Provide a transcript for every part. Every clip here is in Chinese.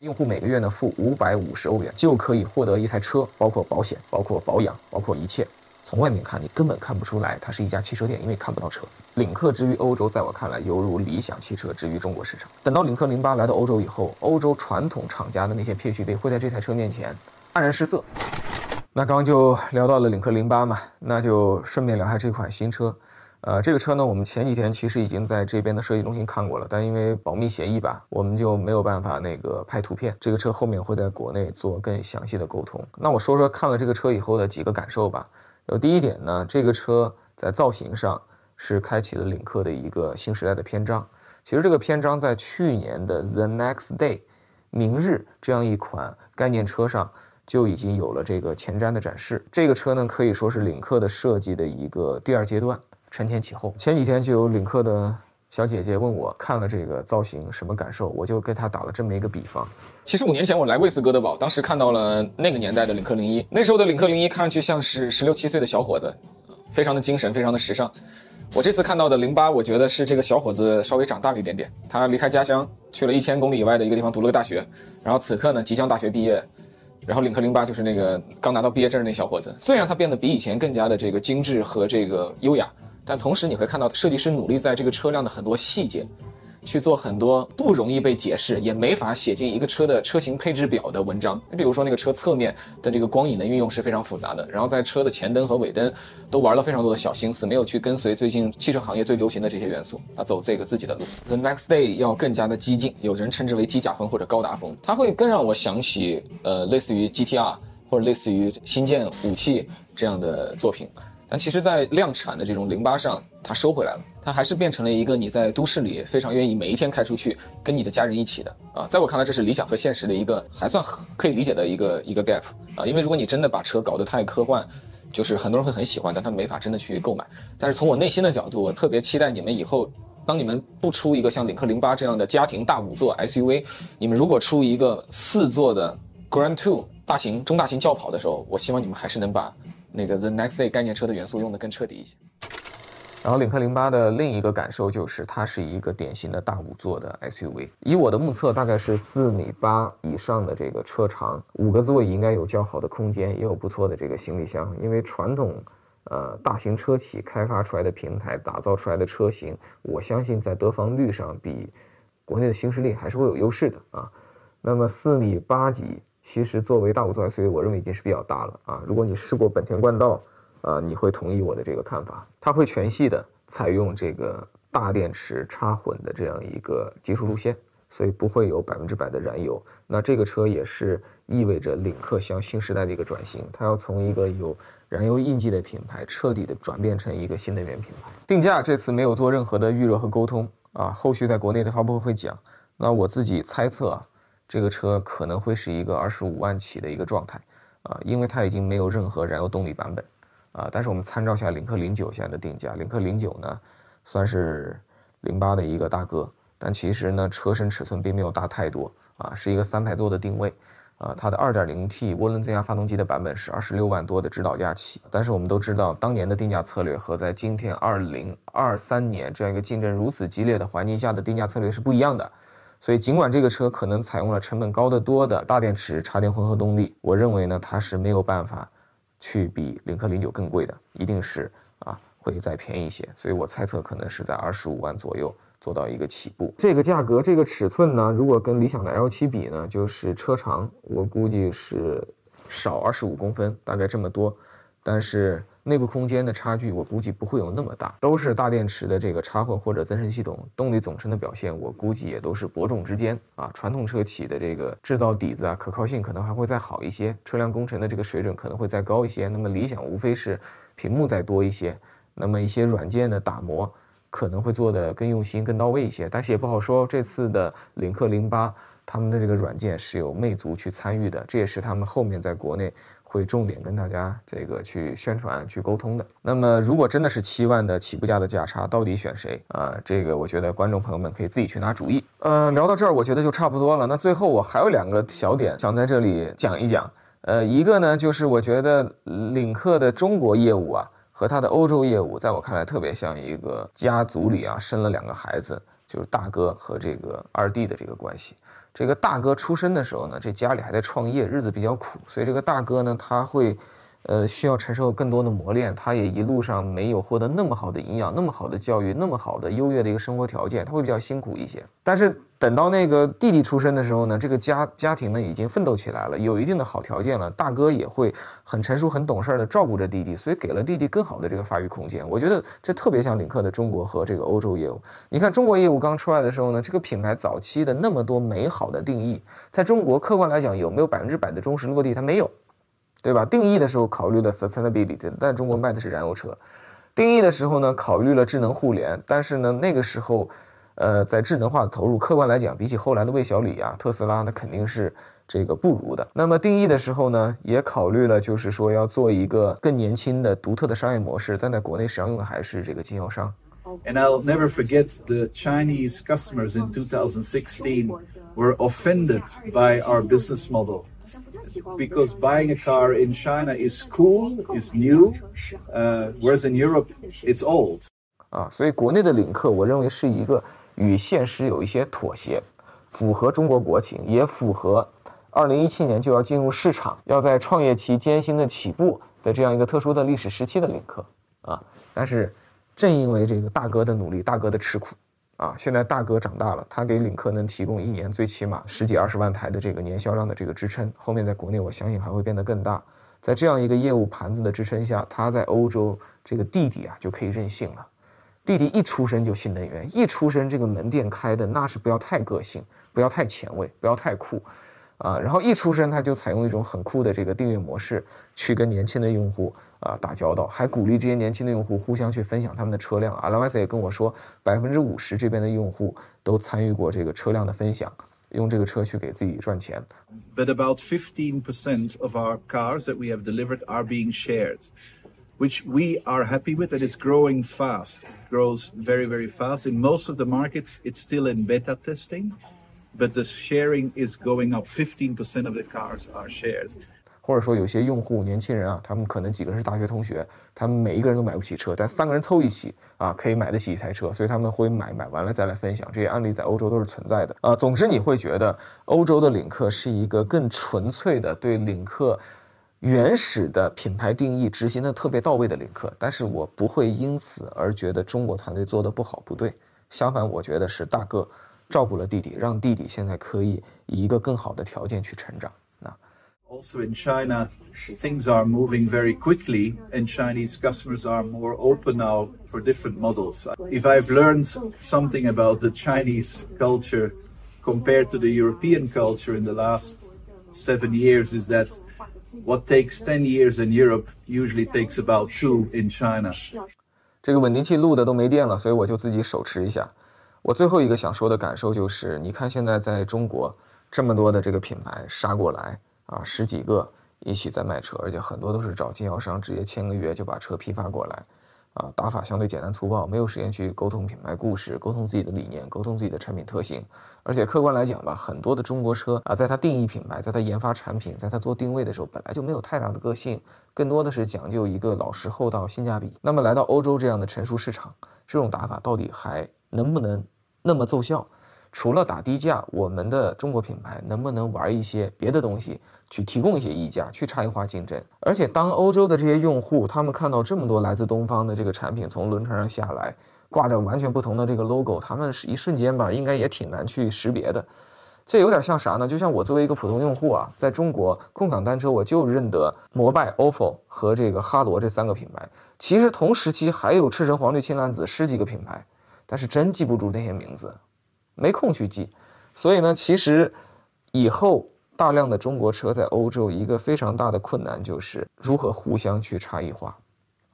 用户每个月呢付五百五十欧元就可以获得一台车，包括保险、包括保养、包括一切。从外面看，你根本看不出来它是一家汽车店，因为看不到车。领克之于欧洲，在我看来犹如理想汽车之于中国市场。等到领克零八来到欧洲以后，欧洲传统厂家的那些 PHV 会在这台车面前黯然失色。那刚刚就聊到了领克零八嘛，那就顺便聊下这款新车。呃，这个车呢，我们前几天其实已经在这边的设计中心看过了，但因为保密协议吧，我们就没有办法那个拍图片。这个车后面会在国内做更详细的沟通。那我说说看了这个车以后的几个感受吧。呃，第一点呢，这个车在造型上是开启了领克的一个新时代的篇章。其实这个篇章在去年的 The Next Day，明日这样一款概念车上就已经有了这个前瞻的展示。这个车呢，可以说是领克的设计的一个第二阶段。承前启后，前几天就有领克的小姐姐问我看了这个造型什么感受，我就跟她打了这么一个比方。其实五年前我来过一次哥德堡，当时看到了那个年代的领克零一，那时候的领克零一看上去像是十六七岁的小伙子，非常的精神，非常的时尚。我这次看到的零八，我觉得是这个小伙子稍微长大了一点点，他离开家乡去了一千公里以外的一个地方读了个大学，然后此刻呢即将大学毕业，然后领克零八就是那个刚拿到毕业证那小伙子，虽然他变得比以前更加的这个精致和这个优雅。但同时你会看到，设计师努力在这个车辆的很多细节，去做很多不容易被解释，也没法写进一个车的车型配置表的文章。你比如说那个车侧面的这个光影的运用是非常复杂的，然后在车的前灯和尾灯都玩了非常多的小心思，没有去跟随最近汽车行业最流行的这些元素，啊，走这个自己的路。The next day 要更加的激进，有人称之为机甲风或者高达风，它会更让我想起呃类似于 GTR 或者类似于新建武器这样的作品。但其实，在量产的这种零八上，它收回来了，它还是变成了一个你在都市里非常愿意每一天开出去，跟你的家人一起的啊。在我看来，这是理想和现实的一个还算可以理解的一个一个 gap 啊。因为如果你真的把车搞得太科幻，就是很多人会很喜欢，但他没法真的去购买。但是从我内心的角度，我特别期待你们以后，当你们不出一个像领克零八这样的家庭大五座 SUV，你们如果出一个四座的 Grand Two 大型中大型轿跑的时候，我希望你们还是能把。那个 The Next Day 概念车的元素用的更彻底一些。然后领克零八的另一个感受就是，它是一个典型的大五座的 SUV。以我的目测，大概是四米八以上的这个车长，五个座椅应该有较好的空间，也有不错的这个行李箱。因为传统，呃，大型车企开发出来的平台打造出来的车型，我相信在得房率上比国内的新势力还是会有优势的啊。那么四米八几。其实作为大五座 SUV，我认为已经是比较大了啊。如果你试过本田冠道，啊，你会同意我的这个看法。它会全系的采用这个大电池插混的这样一个技术路线，所以不会有百分之百的燃油。那这个车也是意味着领克向新时代的一个转型，它要从一个有燃油印记的品牌，彻底的转变成一个新能源品牌。定价这次没有做任何的预热和沟通啊，后续在国内的发布会会讲。那我自己猜测啊。这个车可能会是一个二十五万起的一个状态，啊，因为它已经没有任何燃油动力版本，啊，但是我们参照下领克零九现在的定价，领克零九呢，算是零八的一个大哥，但其实呢，车身尺寸并没有大太多，啊，是一个三排座的定位，啊，它的二点零 T 涡轮增压发动机的版本是二十六万多的指导价起，但是我们都知道，当年的定价策略和在今天二零二三年这样一个竞争如此激烈的环境下的定价策略是不一样的。所以，尽管这个车可能采用了成本高得多的大电池插电混合动力，我认为呢，它是没有办法去比领克零九更贵的，一定是啊会再便宜一些。所以我猜测可能是在二十五万左右做到一个起步。这个价格，这个尺寸呢，如果跟理想的 L 七比呢，就是车长我估计是少二十五公分，大概这么多，但是。内部空间的差距，我估计不会有那么大，都是大电池的这个插混或者增程系统，动力总成的表现，我估计也都是伯仲之间啊。传统车企的这个制造底子啊，可靠性可能还会再好一些，车辆工程的这个水准可能会再高一些。那么理想无非是屏幕再多一些，那么一些软件的打磨可能会做的更用心、更到位一些，但是也不好说。这次的领克零八，他们的这个软件是有魅族去参与的，这也是他们后面在国内。会重点跟大家这个去宣传、去沟通的。那么，如果真的是七万的起步价的价差，到底选谁啊？这个我觉得观众朋友们可以自己去拿主意。呃，聊到这儿，我觉得就差不多了。那最后我还有两个小点想在这里讲一讲。呃，一个呢，就是我觉得领克的中国业务啊，和它的欧洲业务，在我看来特别像一个家族里啊生了两个孩子。就是大哥和这个二弟的这个关系。这个大哥出生的时候呢，这家里还在创业，日子比较苦，所以这个大哥呢，他会。呃，需要承受更多的磨练，他也一路上没有获得那么好的营养、那么好的教育、那么好的优越的一个生活条件，他会比较辛苦一些。但是等到那个弟弟出生的时候呢，这个家家庭呢已经奋斗起来了，有一定的好条件了，大哥也会很成熟、很懂事的照顾着弟弟，所以给了弟弟更好的这个发育空间。我觉得这特别像领克的中国和这个欧洲业务。你看中国业务刚出来的时候呢，这个品牌早期的那么多美好的定义，在中国客观来讲有没有百分之百的忠实落地？它没有。对吧？定义的时候考虑了 sustainability，但中国卖的是燃油车。定义的时候呢，考虑了智能互联，但是呢，那个时候，呃，在智能化的投入，客观来讲，比起后来的魏小李啊、特斯拉，那肯定是这个不如的。那么定义的时候呢，也考虑了，就是说要做一个更年轻的、独特的商业模式，但在国内实际上用的还是这个经销商。And I'll never forget the Chinese customers in 2016 were offended by our business model. because buying a car in China is cool, is new, uh, whereas in Europe it's old. 啊，所以国内的领克，我认为是一个与现实有一些妥协，符合中国国情，也符合二零一七年就要进入市场，要在创业期艰辛的起步的这样一个特殊的历史时期的领克啊。但是正因为这个大哥的努力，大哥的吃苦。啊，现在大哥长大了，他给领克能提供一年最起码十几二十万台的这个年销量的这个支撑，后面在国内我相信还会变得更大。在这样一个业务盘子的支撑下，他在欧洲这个弟弟啊就可以任性了。弟弟一出生就新能源，一出生这个门店开的那是不要太个性，不要太前卫，不要太酷。啊，然后一出生他就采用一种很酷的这个订阅模式，去跟年轻的用户啊打交道，还鼓励这些年轻的用户互相去分享他们的车辆。阿拉瓦斯也跟我说，百分之五十这边的用户都参与过这个车辆的分享，用这个车去给自己赚钱。But about fifteen percent of our cars that we have delivered are being shared, which we are happy with, and it's growing fast. Grows very very fast in most of the markets. It's still in beta testing. but the sharing is going up. Fifteen percent of the cars are shared. 或者说，有些用户年轻人啊，他们可能几个是大学同学，他们每一个人都买不起车，但三个人凑一起啊，可以买得起一台车，所以他们会买，买完了再来分享。这些案例在欧洲都是存在的啊。总之，你会觉得欧洲的领克是一个更纯粹的对领克 原始的品牌定义执行的特别到位的领克，但是我不会因此而觉得中国团队做的不好不对，相反，我觉得是大哥。照顾了弟弟，让弟弟现在可以以一个更好的条件去成长。那 Also in China, things are moving very quickly, and Chinese customers are more open now for different models. If I've learned something about the Chinese culture compared to the European culture in the last seven years, is that what takes ten years in Europe usually takes about two in China. 这个稳定器录的都没电了，所以我就自己手持一下。我最后一个想说的感受就是，你看现在在中国这么多的这个品牌杀过来啊，十几个一起在卖车，而且很多都是找经销商直接签个约就把车批发过来，啊，打法相对简单粗暴，没有时间去沟通品牌故事，沟通自己的理念，沟通自己的产品特性。而且客观来讲吧，很多的中国车啊，在它定义品牌，在它研发产品，在它做定位的时候，本来就没有太大的个性，更多的是讲究一个老实厚道、性价比。那么来到欧洲这样的成熟市场，这种打法到底还？能不能那么奏效？除了打低价，我们的中国品牌能不能玩一些别的东西，去提供一些溢价，去差异化竞争？而且，当欧洲的这些用户他们看到这么多来自东方的这个产品从轮船上下来，挂着完全不同的这个 logo，他们是一瞬间吧，应该也挺难去识别的。这有点像啥呢？就像我作为一个普通用户啊，在中国共享单车，我就认得摩拜、ofo 和这个哈罗这三个品牌。其实同时期还有赤橙黄绿青蓝紫十几个品牌。但是真记不住那些名字，没空去记，所以呢，其实以后大量的中国车在欧洲一个非常大的困难就是如何互相去差异化，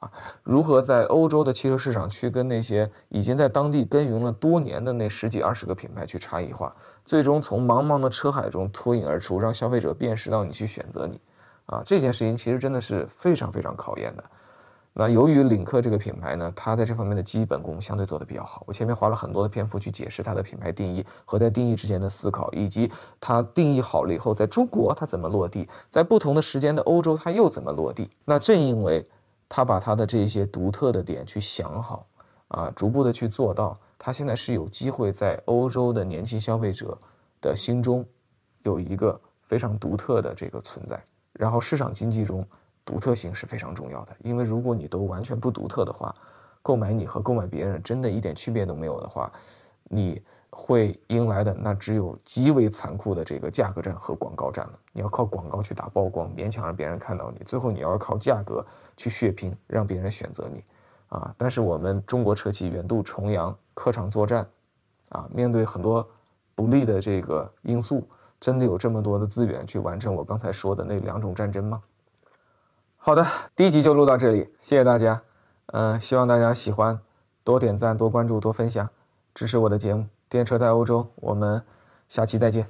啊，如何在欧洲的汽车市场去跟那些已经在当地耕耘了多年的那十几二十个品牌去差异化，最终从茫茫的车海中脱颖而出，让消费者辨识到你去选择你，啊，这件事情其实真的是非常非常考验的。那由于领克这个品牌呢，它在这方面的基本功相对做得比较好。我前面花了很多的篇幅去解释它的品牌定义和在定义之前的思考，以及它定义好了以后，在中国它怎么落地，在不同的时间的欧洲它又怎么落地。那正因为它把它的这些独特的点去想好，啊，逐步的去做到。它现在是有机会在欧洲的年轻消费者的心中有一个非常独特的这个存在。然后市场经济中，独特性是非常重要的，因为如果你都完全不独特的话，购买你和购买别人真的一点区别都没有的话，你会迎来的那只有极为残酷的这个价格战和广告战了。你要靠广告去打曝光，勉强让别人看到你，最后你要靠价格去血拼，让别人选择你。啊！但是我们中国车企远渡重洋，客场作战，啊，面对很多不利的这个因素，真的有这么多的资源去完成我刚才说的那两种战争吗？好的，第一集就录到这里，谢谢大家。嗯，希望大家喜欢，多点赞、多关注、多分享，支持我的节目《电车在欧洲》。我们下期再见。